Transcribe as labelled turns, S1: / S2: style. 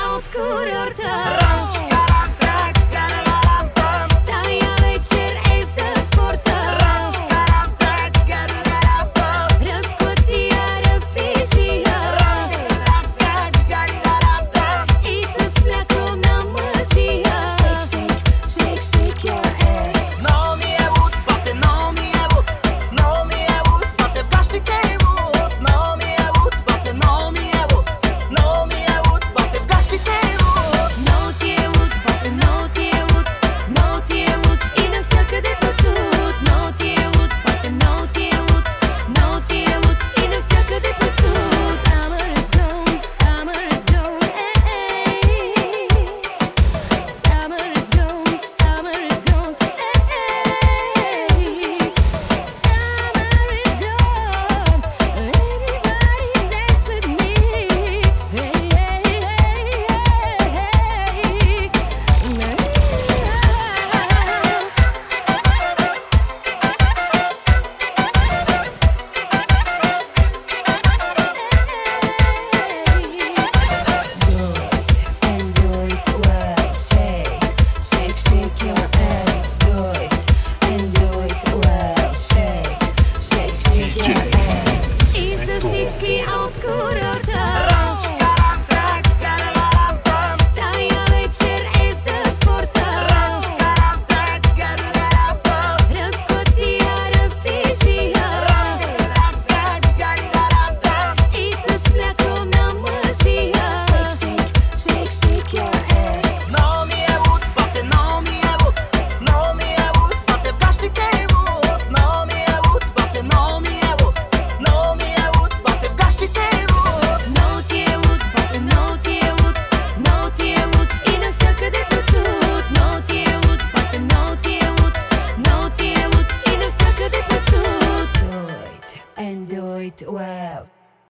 S1: Old